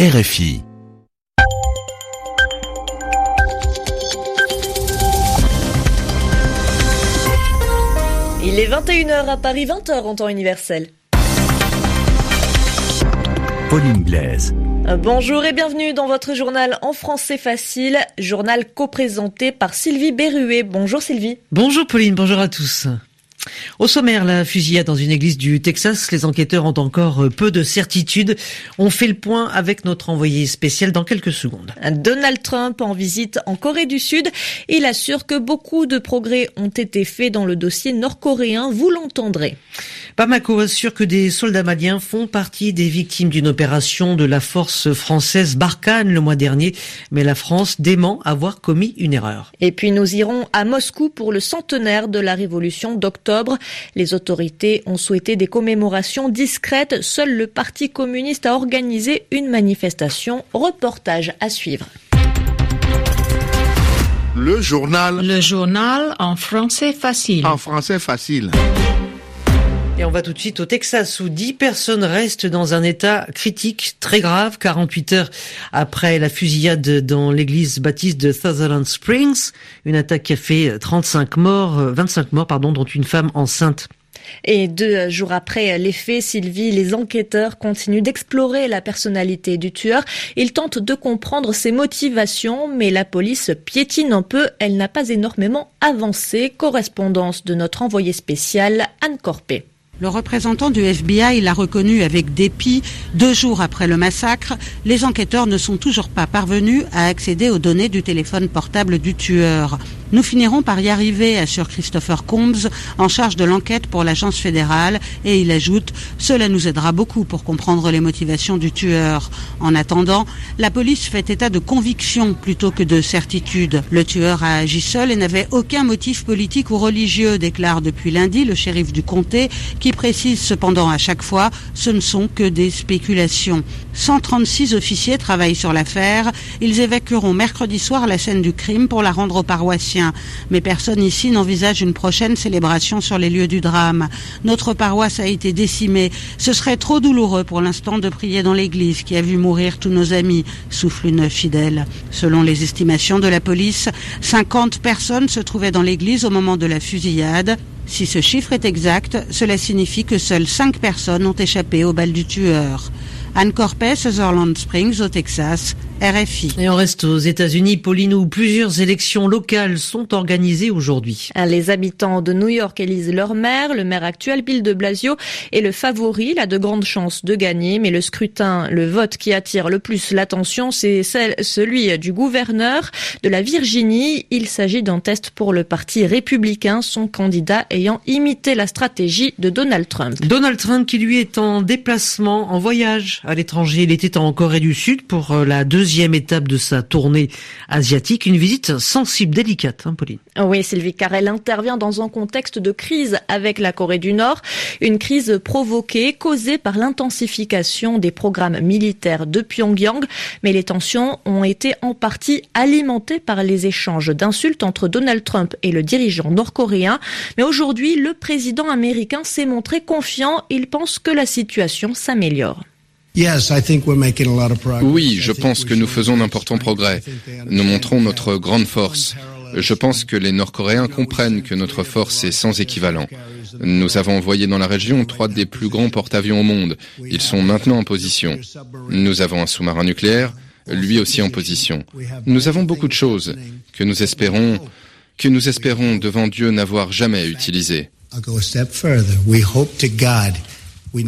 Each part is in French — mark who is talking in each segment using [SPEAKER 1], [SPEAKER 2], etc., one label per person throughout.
[SPEAKER 1] RFI.
[SPEAKER 2] Il est 21h à Paris, 20h en temps universel.
[SPEAKER 1] Pauline Blaise.
[SPEAKER 2] Euh, Bonjour et bienvenue dans votre journal en français facile, journal co-présenté par Sylvie Berruet. Bonjour Sylvie.
[SPEAKER 3] Bonjour Pauline, bonjour à tous. Au sommaire, la fusillade dans une église du Texas, les enquêteurs ont encore peu de certitudes. On fait le point avec notre envoyé spécial dans quelques secondes.
[SPEAKER 2] Donald Trump en visite en Corée du Sud. Il assure que beaucoup de progrès ont été faits dans le dossier nord-coréen. Vous l'entendrez.
[SPEAKER 3] Bamako assure que des soldats maliens font partie des victimes d'une opération de la force française Barkhane le mois dernier, mais la France dément avoir commis une erreur.
[SPEAKER 2] Et puis nous irons à Moscou pour le centenaire de la révolution d'octobre. Les autorités ont souhaité des commémorations discrètes. Seul le Parti communiste a organisé une manifestation. Reportage à suivre.
[SPEAKER 4] Le journal
[SPEAKER 5] Le journal en français facile.
[SPEAKER 4] en français facile.
[SPEAKER 3] Et on va tout de suite au Texas où 10 personnes restent dans un état critique très grave 48 heures après la fusillade dans l'église baptiste de Sutherland Springs, une attaque qui a fait 35 morts, euh, 25 morts pardon, dont une femme enceinte.
[SPEAKER 2] Et deux jours après les faits, Sylvie, les enquêteurs continuent d'explorer la personnalité du tueur. Ils tentent de comprendre ses motivations, mais la police piétine un peu. Elle n'a pas énormément avancé. Correspondance de notre envoyé spécial, Anne Corpé.
[SPEAKER 5] Le représentant du FBI l'a reconnu avec dépit. Deux jours après le massacre, les enquêteurs ne sont toujours pas parvenus à accéder aux données du téléphone portable du tueur. Nous finirons par y arriver, assure Christopher Combs, en charge de l'enquête pour l'agence fédérale, et il ajoute Cela nous aidera beaucoup pour comprendre les motivations du tueur. En attendant, la police fait état de conviction plutôt que de certitude. Le tueur a agi seul et n'avait aucun motif politique ou religieux, déclare depuis lundi le shérif du comté, qui précise cependant à chaque fois ce ne sont que des spéculations. 136 officiers travaillent sur l'affaire. Ils évacueront mercredi soir la scène du crime pour la rendre aux paroissiens. Mais personne ici n'envisage une prochaine célébration sur les lieux du drame. Notre paroisse a été décimée. Ce serait trop douloureux pour l'instant de prier dans l'église qui a vu mourir tous nos amis, souffle une fidèle. Selon les estimations de la police, 50 personnes se trouvaient dans l'église au moment de la fusillade. Si ce chiffre est exact, cela signifie que seules 5 personnes ont échappé au bal du tueur. Anne Corpet, Sutherland Springs, au Texas, RFI.
[SPEAKER 3] Et on reste aux États-Unis, Pauline, où plusieurs élections locales sont organisées aujourd'hui.
[SPEAKER 2] Les habitants de New York élisent leur maire. Le maire actuel, Bill de Blasio, est le favori. Il a de grandes chances de gagner. Mais le scrutin, le vote qui attire le plus l'attention, c'est celui du gouverneur de la Virginie. Il s'agit d'un test pour le parti républicain, son candidat ayant imité la stratégie de Donald Trump.
[SPEAKER 3] Donald Trump qui lui est en déplacement, en voyage à l'étranger. Il était en Corée du Sud pour euh, la deuxième étape de sa tournée asiatique. Une visite sensible, délicate, hein, Pauline.
[SPEAKER 2] Oui, Sylvie Carrel intervient dans un contexte de crise avec la Corée du Nord. Une crise provoquée, causée par l'intensification des programmes militaires de Pyongyang. Mais les tensions ont été en partie alimentées par les échanges d'insultes entre Donald Trump et le dirigeant nord-coréen. Mais aujourd'hui, le président américain s'est montré confiant. Il pense que la situation s'améliore.
[SPEAKER 6] Oui, je pense que nous faisons d'importants progrès. Nous montrons notre grande force. Je pense que les Nord-Coréens comprennent que notre force est sans équivalent. Nous avons envoyé dans la région trois des plus grands porte-avions au monde. Ils sont maintenant en position. Nous avons un sous-marin nucléaire, lui aussi en position. Nous avons beaucoup de choses que nous espérons, que nous espérons devant Dieu n'avoir jamais utilisées.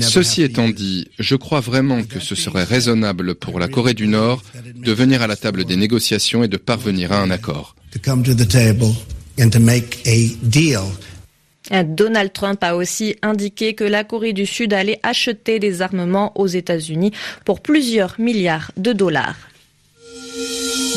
[SPEAKER 6] Ceci étant dit, je crois vraiment que ce serait raisonnable pour la Corée du Nord de venir à la table des négociations et de parvenir à un accord.
[SPEAKER 2] Donald Trump a aussi indiqué que la Corée du Sud allait acheter des armements aux États-Unis pour plusieurs milliards de dollars.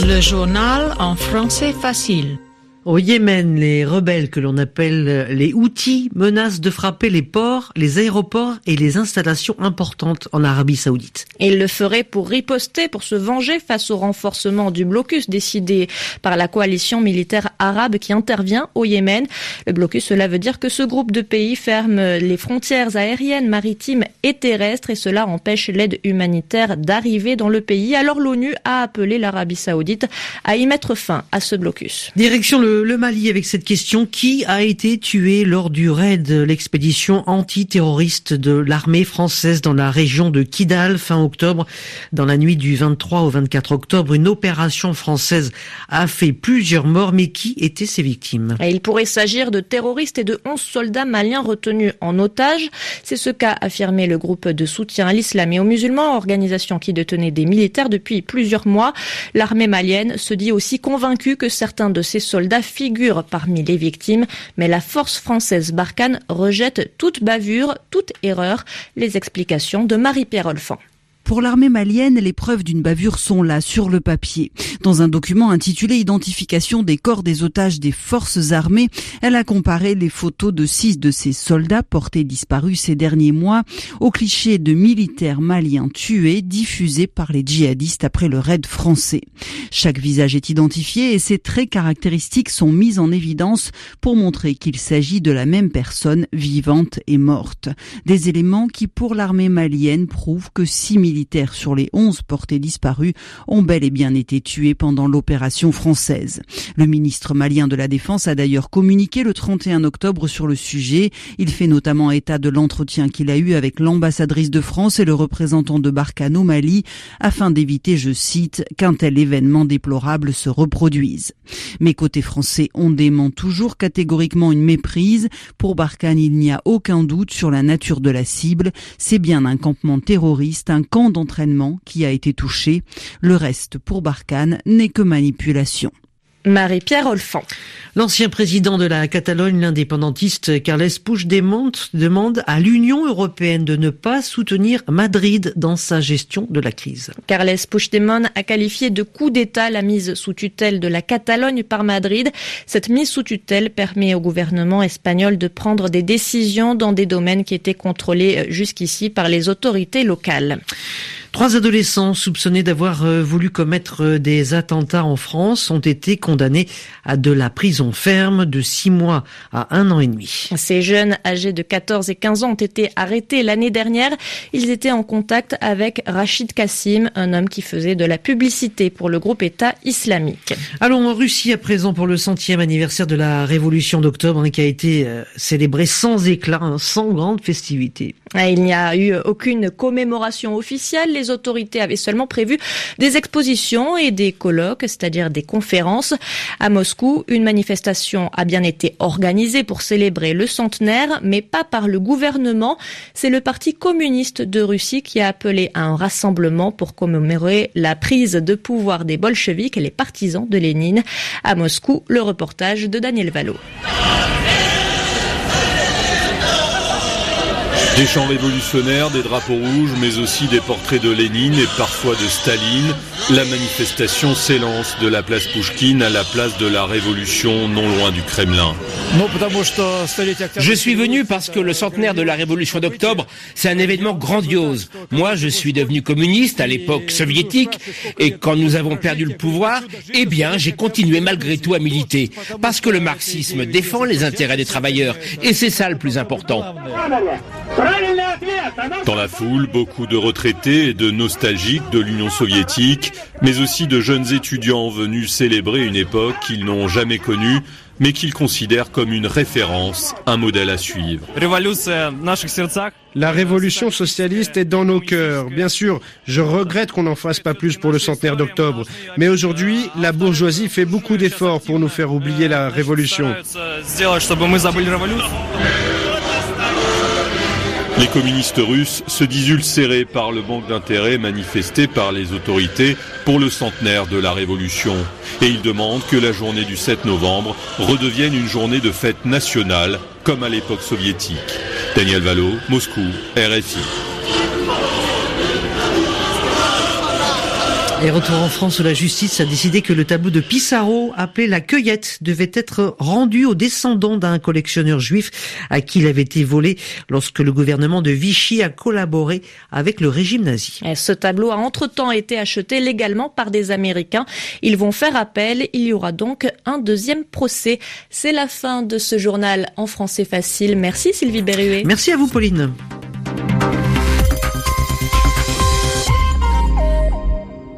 [SPEAKER 5] Le journal en français facile.
[SPEAKER 3] Au Yémen, les rebelles que l'on appelle les Houthis menacent de frapper les ports, les aéroports et les installations importantes en Arabie Saoudite.
[SPEAKER 2] Ils le feraient pour riposter, pour se venger face au renforcement du blocus décidé par la coalition militaire arabe qui intervient au Yémen. Le blocus, cela veut dire que ce groupe de pays ferme les frontières aériennes, maritimes et terrestres et cela empêche l'aide humanitaire d'arriver dans le pays. Alors l'ONU a appelé l'Arabie Saoudite à y mettre fin à ce blocus.
[SPEAKER 3] Direction le le, Mali avec cette question. Qui a été tué lors du raid, l'expédition antiterroriste de l'armée française dans la région de Kidal fin octobre? Dans la nuit du 23 au 24 octobre, une opération française a fait plusieurs morts, mais qui étaient ces victimes?
[SPEAKER 2] Il pourrait s'agir de terroristes et de 11 soldats maliens retenus en otage. C'est ce qu'a affirmé le groupe de soutien à l'islam et aux musulmans, organisation qui détenait des militaires depuis plusieurs mois. L'armée malienne se dit aussi convaincue que certains de ces soldats figure parmi les victimes, mais la force française Barkhane rejette toute bavure, toute erreur. Les explications de Marie-Pierre Olfan.
[SPEAKER 7] Pour l'armée malienne, les preuves d'une bavure sont là, sur le papier. Dans un document intitulé Identification des corps des otages des forces armées, elle a comparé les photos de six de ces soldats portés disparus ces derniers mois aux clichés de militaires maliens tués diffusés par les djihadistes après le raid français. Chaque visage est identifié et ses traits caractéristiques sont mis en évidence pour montrer qu'il s'agit de la même personne vivante et morte. Des éléments qui, pour l'armée malienne, prouvent que six militaires sur les 11 portés disparus ont bel et bien été tués pendant l'opération française. Le ministre malien de la Défense a d'ailleurs communiqué le 31 octobre sur le sujet. Il fait notamment état de l'entretien qu'il a eu avec l'ambassadrice de France et le représentant de Barkhane au Mali afin d'éviter, je cite, qu'un tel événement déplorable se reproduise. Mais côté français, on dément toujours catégoriquement une méprise. Pour Barkhane, il n'y a aucun doute sur la nature de la cible. C'est bien un campement terroriste, un camp d'entraînement qui a été touché. Le reste, pour Barkhane, n'est que manipulation.
[SPEAKER 2] Marie-Pierre Olfan.
[SPEAKER 3] L'ancien président de la Catalogne, l'indépendantiste Carles Puigdemont, demande à l'Union européenne de ne pas soutenir Madrid dans sa gestion de la crise.
[SPEAKER 2] Carles Puigdemont a qualifié de coup d'État la mise sous tutelle de la Catalogne par Madrid. Cette mise sous tutelle permet au gouvernement espagnol de prendre des décisions dans des domaines qui étaient contrôlés jusqu'ici par les autorités locales.
[SPEAKER 3] Trois adolescents soupçonnés d'avoir euh, voulu commettre euh, des attentats en France ont été condamnés à de la prison ferme de six mois à un an et demi.
[SPEAKER 2] Ces jeunes âgés de 14 et 15 ans ont été arrêtés l'année dernière. Ils étaient en contact avec Rachid Kassim, un homme qui faisait de la publicité pour le groupe État islamique.
[SPEAKER 3] Allons en Russie à présent pour le centième anniversaire de la révolution d'octobre hein, qui a été euh, célébré sans éclat, hein, sans grande festivité.
[SPEAKER 2] Ah, il n'y a eu aucune commémoration officielle. Les autorités avaient seulement prévu des expositions et des colloques, c'est-à-dire des conférences. À Moscou, une manifestation a bien été organisée pour célébrer le centenaire, mais pas par le gouvernement. C'est le Parti communiste de Russie qui a appelé à un rassemblement pour commémorer la prise de pouvoir des bolcheviks et les partisans de Lénine. À Moscou, le reportage de Daniel Valo.
[SPEAKER 8] Des chants révolutionnaires, des drapeaux rouges, mais aussi des portraits de Lénine et parfois de Staline. La manifestation s'élance de la place Pouchkine à la place de la Révolution, non loin du Kremlin.
[SPEAKER 9] Je suis venu parce que le centenaire de la Révolution d'octobre, c'est un événement grandiose. Moi, je suis devenu communiste à l'époque soviétique, et quand nous avons perdu le pouvoir, eh bien, j'ai continué malgré tout à militer, parce que le marxisme défend les intérêts des travailleurs, et c'est ça le plus important.
[SPEAKER 8] Dans la foule, beaucoup de retraités et de nostalgiques de l'Union soviétique, mais aussi de jeunes étudiants venus célébrer une époque qu'ils n'ont jamais connue, mais qu'ils considèrent comme une référence, un modèle à suivre.
[SPEAKER 10] La révolution socialiste est dans nos cœurs. Bien sûr, je regrette qu'on n'en fasse pas plus pour le centenaire d'octobre. Mais aujourd'hui, la bourgeoisie fait beaucoup d'efforts pour nous faire oublier la révolution.
[SPEAKER 8] Les communistes russes se disent ulcérés par le manque d'intérêt manifesté par les autorités pour le centenaire de la Révolution. Et ils demandent que la journée du 7 novembre redevienne une journée de fête nationale, comme à l'époque soviétique. Daniel Valo, Moscou, RFI.
[SPEAKER 3] Et retour en France où la justice a décidé que le tableau de Pissarro, appelé La Cueillette, devait être rendu aux descendants d'un collectionneur juif à qui il avait été volé lorsque le gouvernement de Vichy a collaboré avec le régime nazi.
[SPEAKER 2] ce tableau a entre-temps été acheté légalement par des Américains. Ils vont faire appel. Il y aura donc un deuxième procès. C'est la fin de ce journal en français facile. Merci Sylvie Berruet.
[SPEAKER 3] Merci à vous Pauline.